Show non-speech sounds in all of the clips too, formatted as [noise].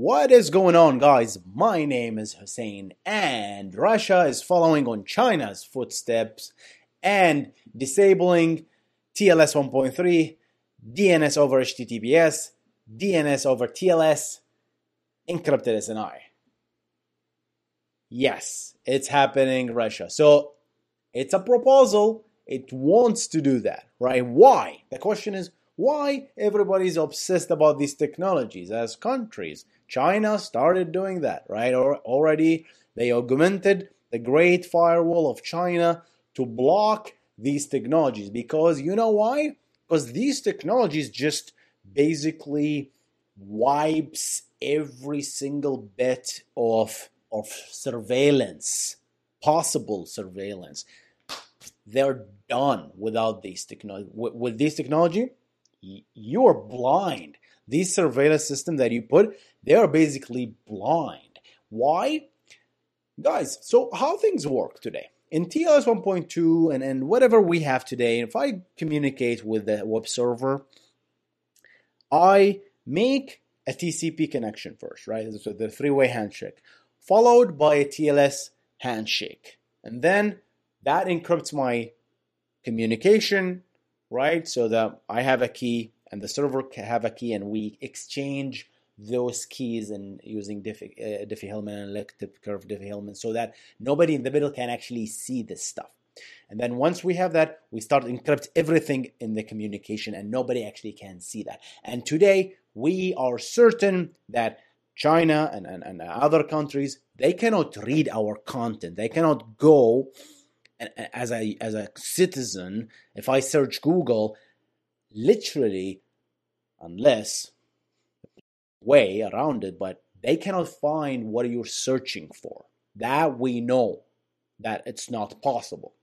What is going on, guys? My name is Hussein, and Russia is following on China's footsteps and disabling TLS 1.3, DNS over HTTPS, DNS over TLS, encrypted SNI. Yes, it's happening, Russia. So it's a proposal. It wants to do that, right? Why? The question is why everybody's obsessed about these technologies as countries China started doing that, right? Or already they augmented the Great Firewall of China to block these technologies because you know why? Because these technologies just basically wipes every single bit of of surveillance, possible surveillance. They're done without these technology. With, with this technology, you're blind. These surveillance systems that you put, they are basically blind. Why? Guys, so how things work today? In TLS 1.2 and, and whatever we have today, if I communicate with the web server, I make a TCP connection first, right? So the three way handshake, followed by a TLS handshake. And then that encrypts my communication, right? So that I have a key and the server have a key and we exchange those keys and using Diffie, uh, Diffie-Hellman and elliptic curve Diffie-Hellman so that nobody in the middle can actually see this stuff. And then once we have that, we start encrypt everything in the communication and nobody actually can see that. And today we are certain that China and, and, and other countries, they cannot read our content. They cannot go as a as a citizen, if I search Google, literally, unless way around it, but they cannot find what you're searching for. That we know that it's not possible.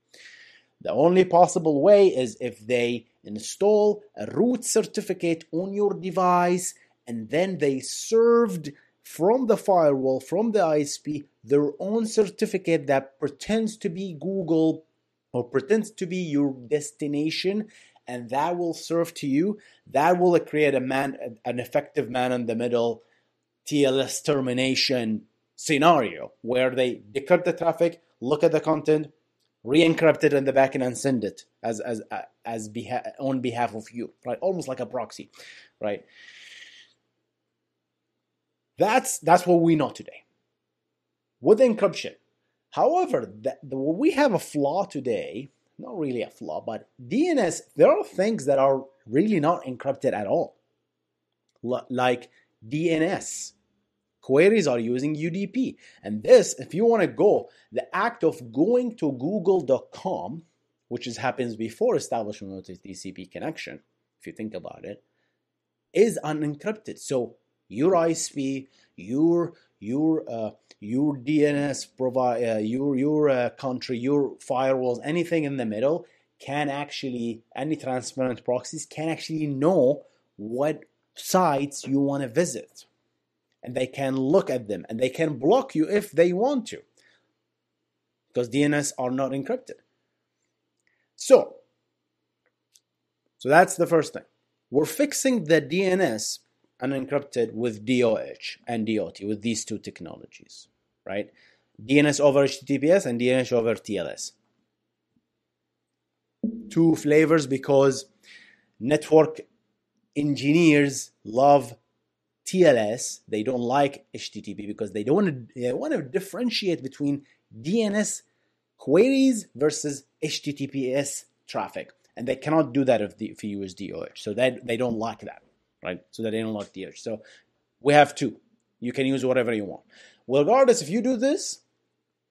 The only possible way is if they install a root certificate on your device and then they served from the firewall, from the ISP, their own certificate that pretends to be Google or pretends to be your destination and that will serve to you. That will create a man, an effective man in the middle TLS termination scenario where they decrypt the traffic, look at the content, re-encrypt it in the backend and send it as as as beha- on behalf of you, right? Almost like a proxy, right? That's that's what we know today with encryption. However, that, we have a flaw today not really a flaw, but DNS, there are things that are really not encrypted at all. L- like DNS. Queries are using UDP. And this, if you want to go, the act of going to google.com, which is, happens before establishment of the TCP connection, if you think about it, is unencrypted. So your ISP, your your uh, your DNS provide uh, your your uh, country, your firewalls, anything in the middle can actually any transparent proxies can actually know what sites you want to visit, and they can look at them and they can block you if they want to, because DNS are not encrypted. So, so that's the first thing. We're fixing the DNS unencrypted with DOH and DOT, with these two technologies, right? DNS over HTTPS and DNS over TLS. two flavors because network engineers love TLS. They don't like HTTP because they don't want to, want to differentiate between DNS queries versus HTTPS traffic, and they cannot do that if, the, if you use DOH. So that they don't like that, right? So that they don't like DOH. So we have two. You can use whatever you want. Well, regardless, if you do this,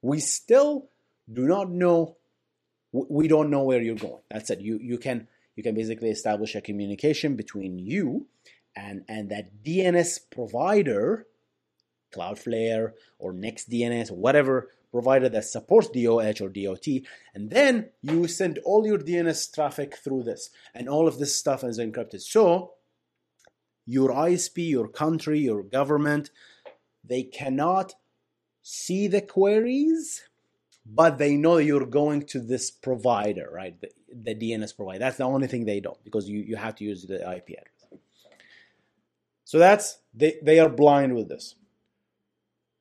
we still do not know. We don't know where you're going. That's it. You you can you can basically establish a communication between you and and that DNS provider, Cloudflare or NextDNS whatever provider that supports DOH or DOT, and then you send all your DNS traffic through this, and all of this stuff is encrypted. So your ISP, your country, your government, they cannot see the queries, but they know you're going to this provider, right? The, the DNS provider. That's the only thing they don't because you, you have to use the IP address. So that's they, they are blind with this.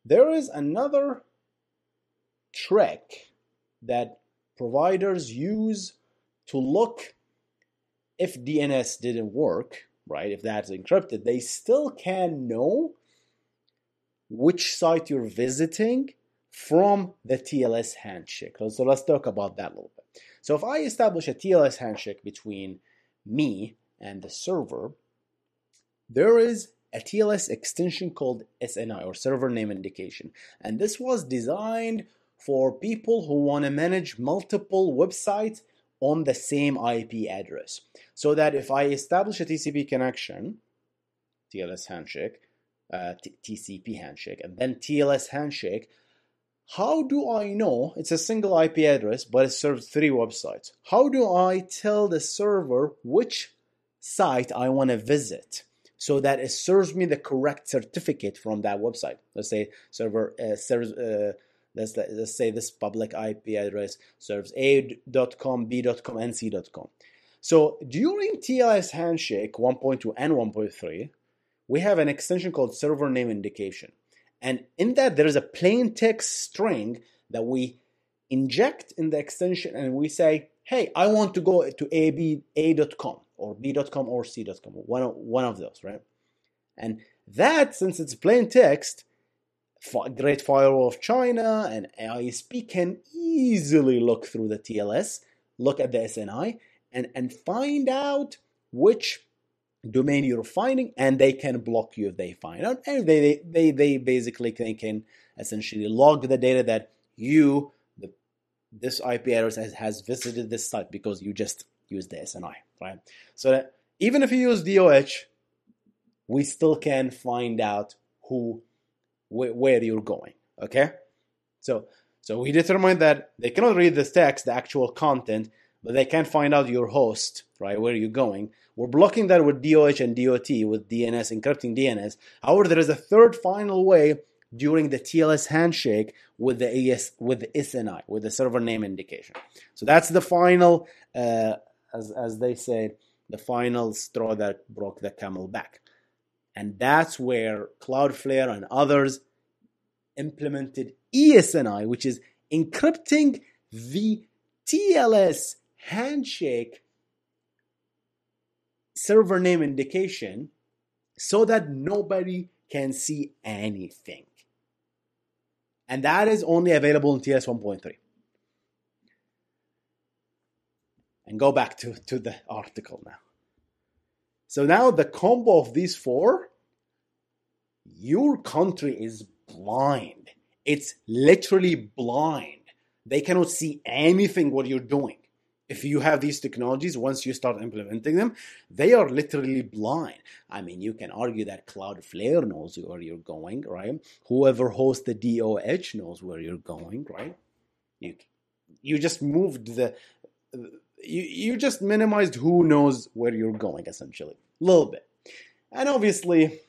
There is another trick that providers use to look if DNS didn't work, right? If that's encrypted, they still can know which site you're visiting from the TLS handshake. So let's talk about that a little bit. So if I establish a TLS handshake between me and the server, there is a TLS extension called SNI or server name indication. And this was designed for people who want to manage multiple websites on the same IP address. So that if I establish a TCP connection, TLS handshake, uh, TCP handshake, and then TLS handshake, how do I know it's a single IP address but it serves three websites? How do I tell the server which site I want to visit so that it serves me the correct certificate from that website? Let's say server uh, serves. Uh, let's, let's say this public IP address serves a.com, b.com, and c.com. So during TLS handshake 1.2 and 1.3, we have an extension called server name indication. And in that, there is a plain text string that we inject in the extension and we say, hey, I want to go to A.com or B.com or C.com, one of, one of those, right? And that, since it's plain text, Great Firewall of China and ISP can easily look through the TLS, look at the SNI, and, and find out which domain you're finding and they can block you if they find out. And they they they basically can, can essentially log the data that you the this ip address has, has visited this site because you just use the sni right? So that even if you use doh we still can find out who wh- where you're going okay so so we determined that they cannot read this text the actual content but they can find out your host right where you're going we're blocking that with DOH and DOT with DNS, encrypting DNS. However, there is a third final way during the TLS handshake with the AS with the SNI with the server name indication. So that's the final, uh, as as they say, the final straw that broke the camel back, and that's where Cloudflare and others implemented ESNI, which is encrypting the TLS handshake server name indication so that nobody can see anything. And that is only available in TLS 1.3. And go back to, to the article now. So now the combo of these four, your country is blind. It's literally blind. They cannot see anything what you're doing if you have these technologies, once you start implementing them, they are literally blind. I mean, you can argue that Cloudflare knows where you're going, right? Whoever hosts the DOH knows where you're going, right? You, you just moved the, you, you just minimized who knows where you're going, essentially. A little bit. And obviously,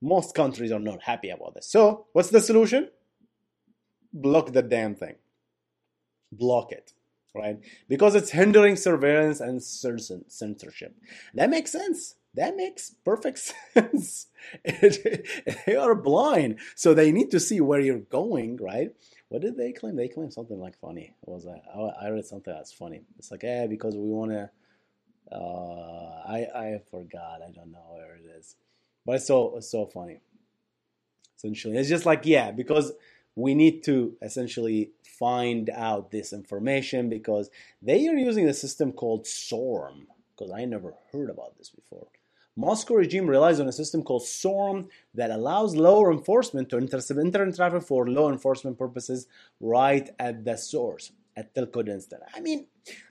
most countries are not happy about this. So, what's the solution? Block the damn thing. Block it right? Because it's hindering surveillance and censorship. That makes sense. That makes perfect [laughs] sense. [laughs] they are blind, so they need to see where you're going, right? What did they claim? They claimed something like funny. Was I, I read something that's funny. It's like, yeah, because we want to. Uh, I I forgot. I don't know where it is, but it's so it's so funny. Essentially, it's just like yeah, because we need to essentially find out this information because they are using a system called SORM. Because I never heard about this before. Moscow regime relies on a system called SORM that allows law enforcement to intercept internet traffic for law enforcement purposes right at the source, at Telco instance. I mean,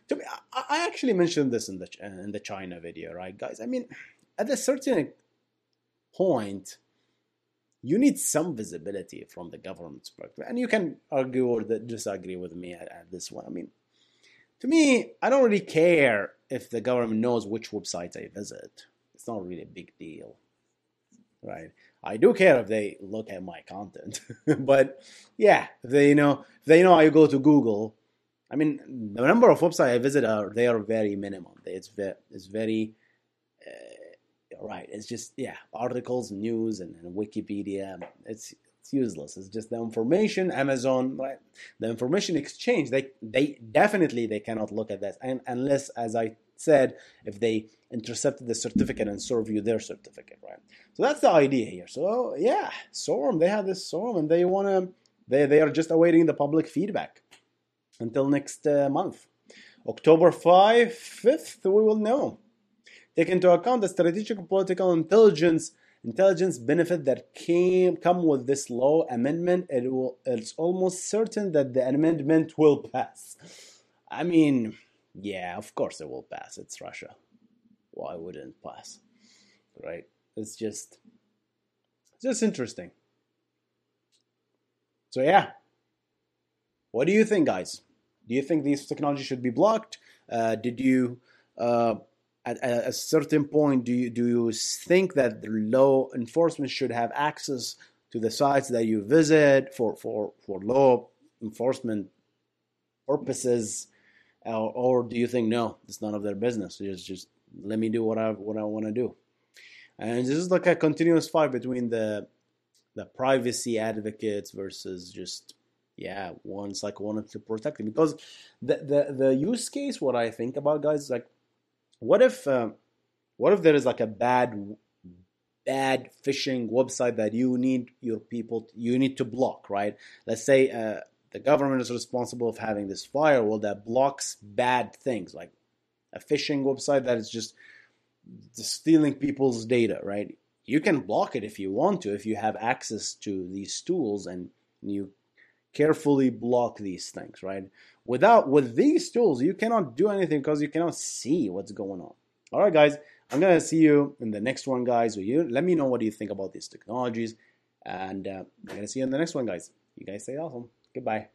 to me, I actually mentioned this in the in the China video, right, guys? I mean, at a certain point, you need some visibility from the government's perspective, and you can argue or disagree with me at, at this one. I mean, to me, I don't really care if the government knows which websites I visit it's not really a big deal, right? I do care if they look at my content, [laughs] but yeah, they know they know I go to Google. I mean, the number of websites I visit are they are very minimum. It's very it's very uh, right. It's just yeah, articles, news, and, and Wikipedia. It's it's useless. It's just the information. Amazon, right? The information exchange. They they definitely they cannot look at that, and unless, as I said if they intercepted the certificate and serve you their certificate, right? So that's the idea here. So yeah, SORM, they have this SORM and they want to, they, they are just awaiting the public feedback until next uh, month. October 5, 5th, we will know. Take into account the strategic political intelligence intelligence benefit that came come with this law amendment. It will, it's almost certain that the amendment will pass. I mean, yeah, of course it will pass. It's Russia. Why wouldn't it pass? Right? It's just it's just interesting. So yeah. What do you think, guys? Do you think these technologies should be blocked? Uh, did you uh, at, at, a certain point do you do you think that law enforcement should have access to the sites that you visit for for for law enforcement purposes or, or do you think no, it's none of their business? Just just let me do what I what I want to do. And this is like a continuous fight between the the privacy advocates versus just yeah, one's like wanted to protect it because the the the use case. What I think about guys like, what if uh, what if there is like a bad bad phishing website that you need your people you need to block right let's say uh, the government is responsible for having this firewall that blocks bad things like a phishing website that is just, stealing people's data, right? You can block it if you want to, if you have access to these tools and you carefully block these things, right? Without with these tools, you cannot do anything because you cannot see what's going on. All right, guys, I'm gonna see you in the next one, guys. You let me know what you think about these technologies, and uh, I'm gonna see you in the next one, guys. You guys stay awesome. Goodbye.